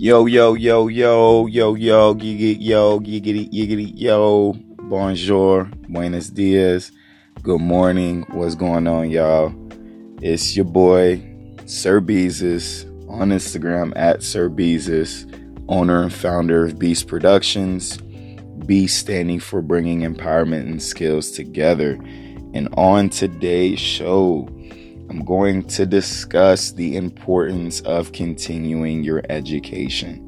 Yo, yo, yo, yo, yo, yo, giggity, yo, giggity, giggity, yo. Bonjour, buenos dias, good morning. What's going on, y'all? It's your boy, Sir Beazus, on Instagram at Sir Beazus, owner and founder of Beast Productions. Beast standing for bringing empowerment and skills together. And on today's show, I'm going to discuss the importance of continuing your education.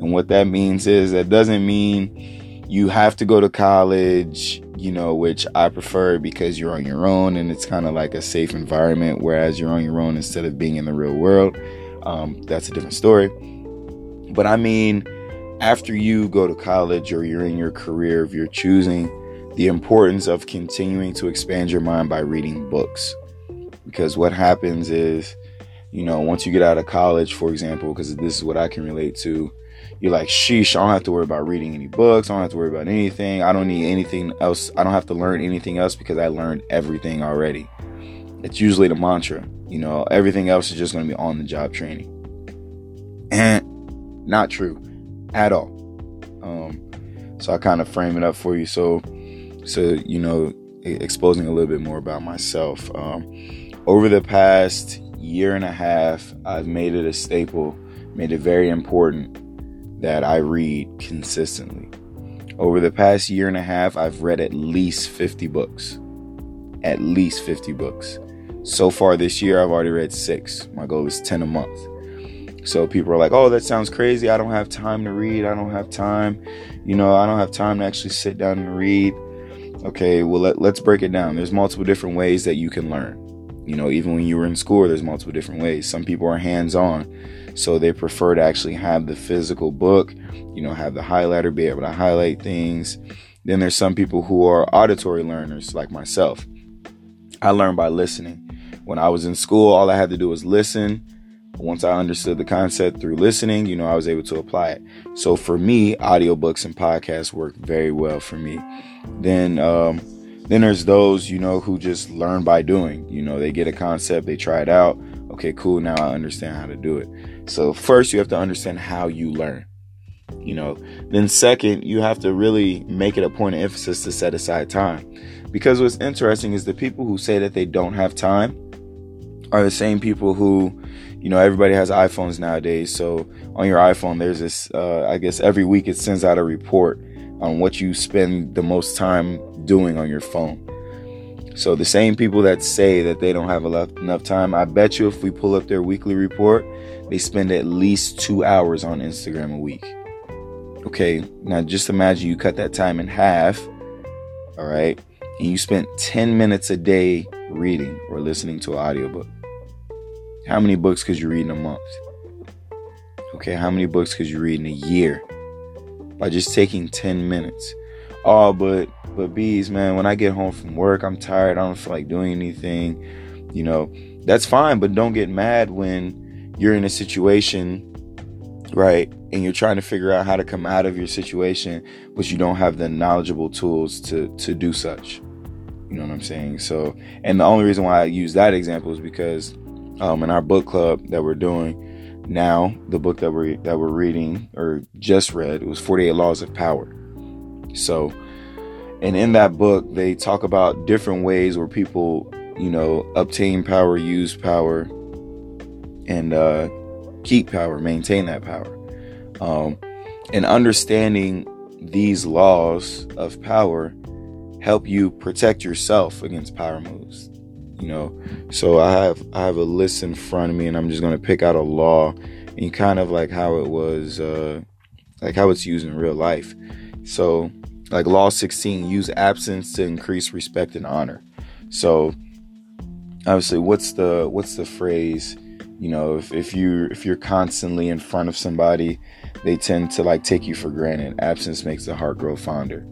And what that means is that doesn't mean you have to go to college, you know, which I prefer because you're on your own and it's kind of like a safe environment, whereas you're on your own instead of being in the real world. Um, that's a different story. But I mean, after you go to college or you're in your career, if you're choosing, the importance of continuing to expand your mind by reading books because what happens is you know once you get out of college for example because this is what i can relate to you're like sheesh i don't have to worry about reading any books. I don't have to worry about anything. I don't need anything else. I don't have to learn anything else because i learned everything already. It's usually the mantra you know everything else is just going to be on the job training. And not true at all. Um, so i kind of frame it up for you. So so you know exposing a little bit more about myself. Um, over the past year and a half, I've made it a staple, made it very important that I read consistently. Over the past year and a half, I've read at least 50 books. At least 50 books. So far this year, I've already read six. My goal is 10 a month. So people are like, oh, that sounds crazy. I don't have time to read. I don't have time. You know, I don't have time to actually sit down and read. Okay, well, let, let's break it down. There's multiple different ways that you can learn. You know, even when you were in school, there's multiple different ways. Some people are hands on, so they prefer to actually have the physical book, you know, have the highlighter, be able to highlight things. Then there's some people who are auditory learners, like myself. I learned by listening. When I was in school, all I had to do was listen. Once I understood the concept through listening, you know, I was able to apply it. So for me, audiobooks and podcasts work very well for me. Then, um, then there's those, you know, who just learn by doing. You know, they get a concept, they try it out. Okay, cool. Now I understand how to do it. So first you have to understand how you learn. You know, then second, you have to really make it a point of emphasis to set aside time. Because what's interesting is the people who say that they don't have time are the same people who, you know, everybody has iPhones nowadays. So on your iPhone, there's this, uh, I guess every week it sends out a report on what you spend the most time doing on your phone. So the same people that say that they don't have enough time, I bet you if we pull up their weekly report, they spend at least two hours on Instagram a week. Okay, now just imagine you cut that time in half, all right, and you spent 10 minutes a day reading or listening to an audiobook. How many books could you read in a month? Okay, how many books could you read in a year? by just taking 10 minutes. Oh, but but bees, man, when I get home from work, I'm tired. I don't feel like doing anything. You know, that's fine, but don't get mad when you're in a situation, right? And you're trying to figure out how to come out of your situation, but you don't have the knowledgeable tools to to do such. You know what I'm saying? So, and the only reason why I use that example is because um, in our book club that we're doing, now the book that we're that we're reading or just read was 48 laws of power so and in that book they talk about different ways where people you know obtain power use power and uh, keep power maintain that power. Um, and understanding these laws of power help you protect yourself against power moves you know? So i have i have a list in front of me and i'm just to pick out a law and kind of like how it was uh like how it's used in real life. So like law 16 use absence to increase respect and honor so obviously what's the what's the phrase you know if, if you if you're constantly in front of somebody they tend to like take you for granted absence makes the heart grow fonder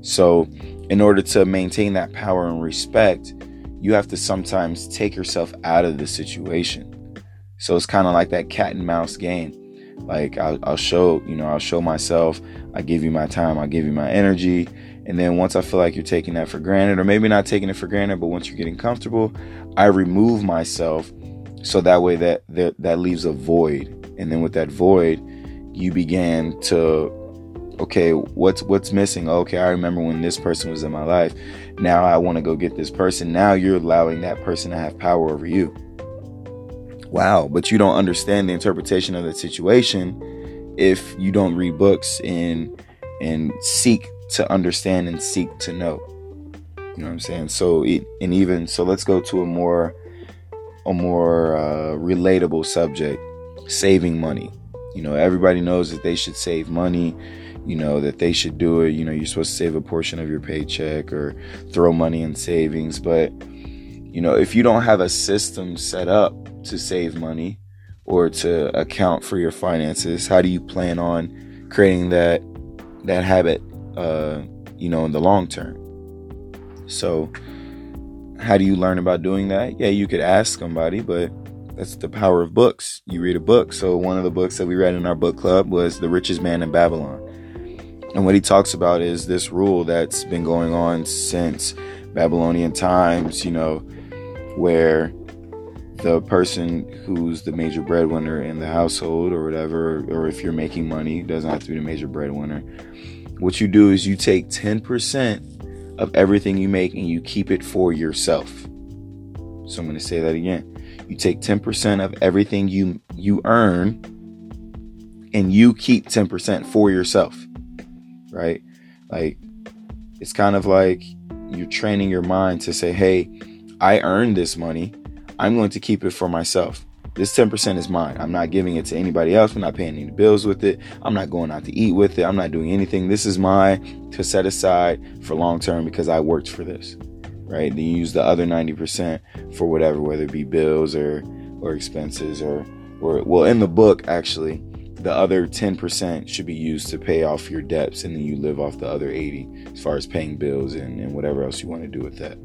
so in order to maintain that power and respect you have to sometimes take yourself out of the situation. So it's kind of like that cat and mouse game. Like I'll, I'll, show, you know, I'll show myself. I give you my time. I give you my energy. And then once I feel like you're taking that for granted, or maybe not taking it for granted, but once you're getting comfortable, I remove myself. So that way that that, that leaves a void. And then with that void, you began to okay, what's what's missing? Okay, I remember when this person was in my life. Now I want to go get this person. Now you're allowing that person to have power over you. Wow, but you don't understand the interpretation of the situation if you don't read books and and seek to understand and seek to know. You know what I'm saying? So it, and even so let's go to a more a more uh, relatable subject, saving money. You know, everybody knows that they should save money you know, that they should do it. You know, you're supposed to save a portion of your paycheck or throw money in savings. But, you know, if you don't have a system set up to save money or to account for your finances, how do you plan on creating that that habit uh, you know, in the long term? So, how do you learn about doing that? Yeah, you could ask somebody, but that's the power of books. You read a book. So one of the books that we read in our book club was The Richest Man in Babylon. And what he talks about is this rule that's been going on since Babylonian times, you know, where the person who's the major breadwinner in the household or whatever, or if you're making money, doesn't have to be the major breadwinner. What you do is you take 10% of everything you make and you keep it for yourself. So I'm going to say that again. You take 10% of everything you you earn and you keep 10% for yourself right? Like it's kind of like you're training your mind to say, "Hey, I earned this money. I'm going to keep it for myself. This 10% is mine. I'm not giving it to anybody else. I'm not paying any bills with it. I'm not going out to eat with it. I'm not doing anything. This is mine to set aside for long term because I worked for this." Right? Then you use the other 90% for whatever, whether it be bills or or expenses or or well in the book actually the other 10% should be used to pay off your debts and then you live off the other 80 as far as paying bills and, and whatever else you want to do with that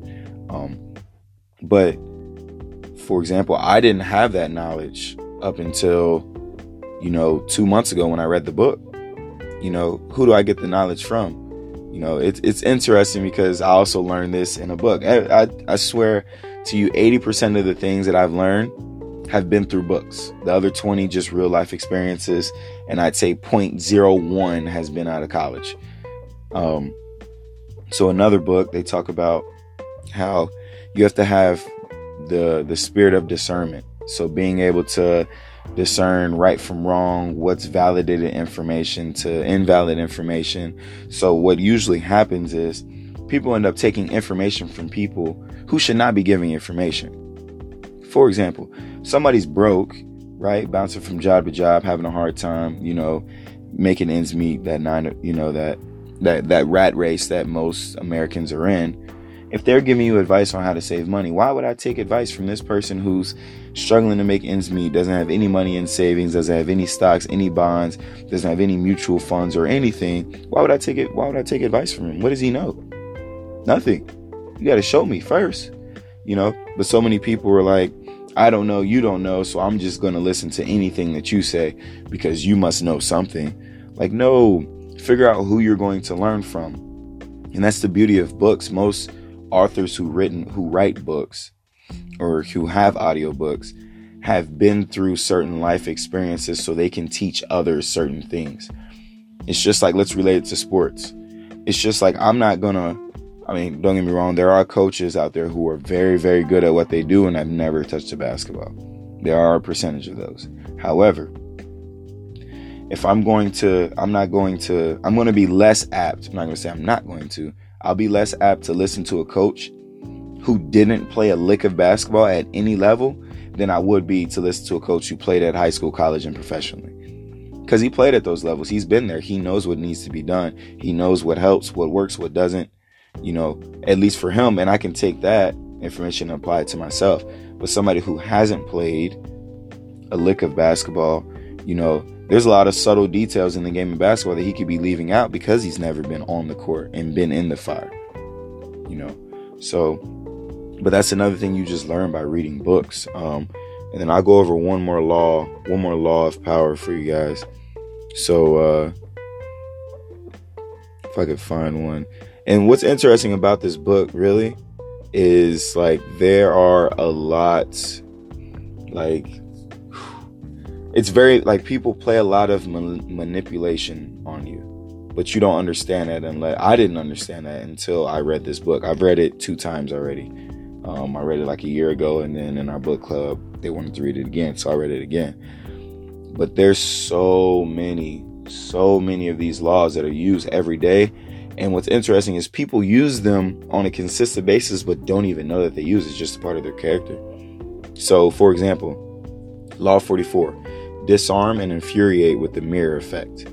um, but for example i didn't have that knowledge up until you know two months ago when i read the book you know who do i get the knowledge from you know it's, it's interesting because i also learned this in a book I, I, I swear to you 80% of the things that i've learned have been through books. The other 20 just real life experiences, and I'd say 0.01 has been out of college. Um, so another book they talk about how you have to have the the spirit of discernment. So being able to discern right from wrong, what's validated information to invalid information. So what usually happens is people end up taking information from people who should not be giving information. For example, somebody's broke, right? Bouncing from job to job, having a hard time, you know, making ends meet that nine, you know, that that that rat race that most Americans are in. If they're giving you advice on how to save money, why would I take advice from this person who's struggling to make ends meet, doesn't have any money in savings, doesn't have any stocks, any bonds, doesn't have any mutual funds or anything? Why would I take it? Why would I take advice from him? What does he know? Nothing. You got to show me first, you know. But so many people were like, I don't know, you don't know, so I'm just going to listen to anything that you say because you must know something. Like, no, figure out who you're going to learn from. And that's the beauty of books. Most authors who written who write books or who have audiobooks have been through certain life experiences so they can teach others certain things. It's just like let's relate it to sports. It's just like I'm not to I mean, don't get me wrong, there are coaches out there who are very, very good at what they do and have never touched a basketball. There are a percentage of those. However, if I'm going to, I'm not going to, I'm going to be less apt. I'm not going to say I'm not going to. I'll be less apt to listen to a coach who didn't play a lick of basketball at any level than I would be to listen to a coach who played at high school, college, and professionally. Because he played at those levels. He's been there. He knows what needs to be done. He knows what helps, what works, what doesn't you know, at least for him. And I can take that information and apply it to myself. But somebody who hasn't played a lick of basketball, you know, there's a lot of subtle details in the game of basketball that he could be leaving out because he's never been on the court and been in the fire. You know, so, but that's another thing you just learn by reading books. Um, and then I'll go over one more law, one more law of power for you guys. So, uh, if I could find one. And what's interesting about this book really is like there are a lot like it's very like people play a lot of man- manipulation on you but you don't understand that unless i didn't understand that until i read this book. I've read it two times already. Um, i read it like a year ago and then in our book club they wanted to read it again so i read it again. But there's so many so many of these laws that are used every day and what's interesting is people use them on a consistent basis but don't even know that they use it. it's just a part of their character. So for example law 44 disarm and infuriate with the mirror effect.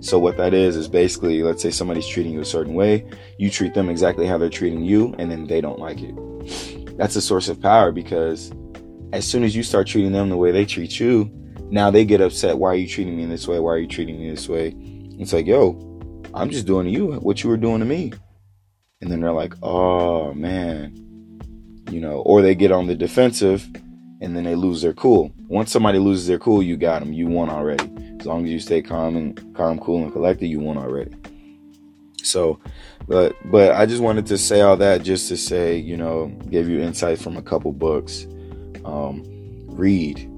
So what that is is basically, let's say somebody's treating you a certain way, you treat them exactly how they're treating you, and then they don't like it. That's a source of power because as soon as you start treating them the way they treat you, now they get upset. Why are you treating me in this way? Why are you treating me this way? It's like, yo, I'm just doing to you what you were doing to me. And then they're like, oh man, you know, or they get on the defensive and then they lose their cool. Once somebody loses their cool, you got them. You won already. As long as you stay calm and calm, cool, and collected, you won already. So, but but I just wanted to say all that just to say, you know, give you insight from a couple books. Um, read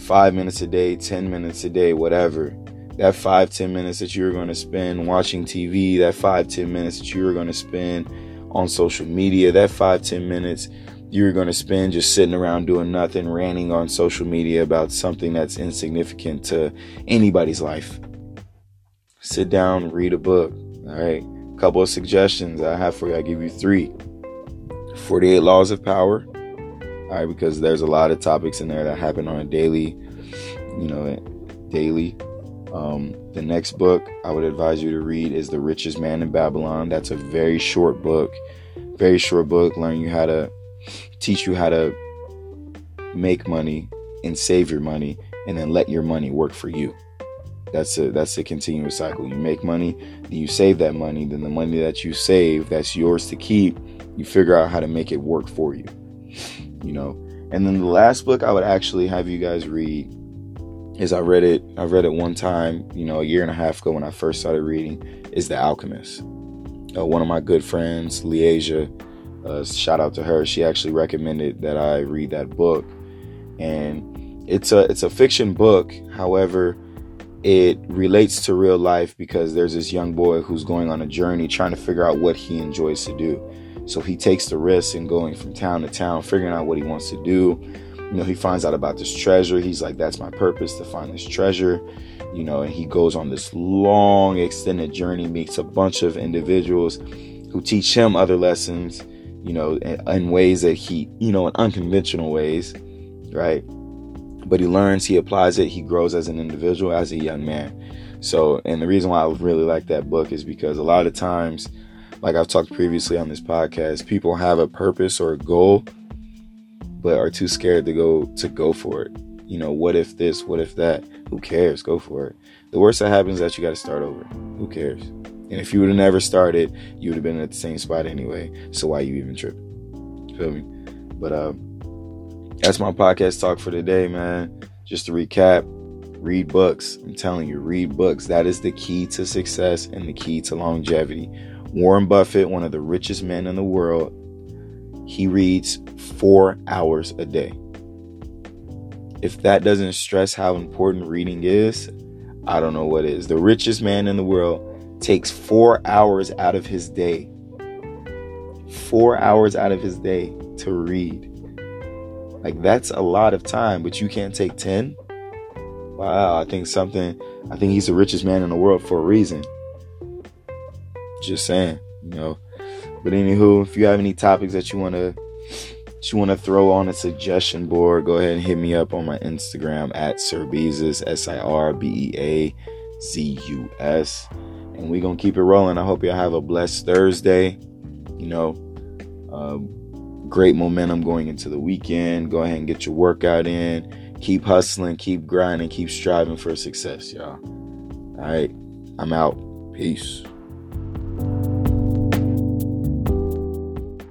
five minutes a day, ten minutes a day, whatever. That five ten minutes that you're going to spend watching TV, that five ten minutes that you're going to spend on social media, that five ten minutes you're going to spend just sitting around doing nothing, ranting on social media about something that's insignificant to anybody's life. Sit down, read a book. All right. A couple of suggestions I have for you. I give you three 48 Laws of Power. All right. Because there's a lot of topics in there that happen on a daily, you know, daily. Um, the next book I would advise you to read is The Richest Man in Babylon. That's a very short book. Very short book. Learn you how to teach you how to make money and save your money and then let your money work for you. That's a that's a continuous cycle. You make money, then you save that money, then the money that you save that's yours to keep, you figure out how to make it work for you. You know. And then the last book I would actually have you guys read is I read it I read it one time, you know, a year and a half ago when I first started reading is The Alchemist. Uh, one of my good friends, Leasia, uh, shout out to her. She actually recommended that I read that book, and it's a it's a fiction book. However, it relates to real life because there's this young boy who's going on a journey trying to figure out what he enjoys to do. So he takes the risk in going from town to town, figuring out what he wants to do. You know, he finds out about this treasure. He's like, that's my purpose to find this treasure. You know, and he goes on this long, extended journey, meets a bunch of individuals who teach him other lessons you know, in, ways that he, you know, in unconventional ways, right? But he learns, he applies it, he grows as an individual, as a young man. So, and the reason why I really like that book is because a lot of times, like I've talked previously on this podcast, people have a purpose or a goal, but are too scared to go to go for it. You know, what if this? What if that? Who cares? Go for it. The worst that happens is that you got to start over. Who cares? And if you would have never started, you would have been at the same spot anyway. So why you even tripping? Feel me? But uh, that's my podcast talk for today, man. Just to recap, read books. I'm telling you, read books. That is the key to success and the key to longevity. Warren Buffett, one of the richest men in the world, he reads four hours a day. If that doesn't stress how important reading is, I don't know what is. The richest man in the world takes four hours out of his day. Four hours out of his day to read. Like, that's a lot of time, but you can't take 10? Wow, I think something, I think he's the richest man in the world for a reason. Just saying, you know. But anywho, if you have any topics that you want to you want to throw on a suggestion board, go ahead and hit me up on my Instagram at Sirbeazus, S I R B E A Z U S and we're gonna keep it rolling. I hope y'all have a blessed Thursday. You know, uh, great momentum going into the weekend. Go ahead and get your workout in. Keep hustling, keep grinding, keep striving for success, y'all. All right, I'm out. Peace.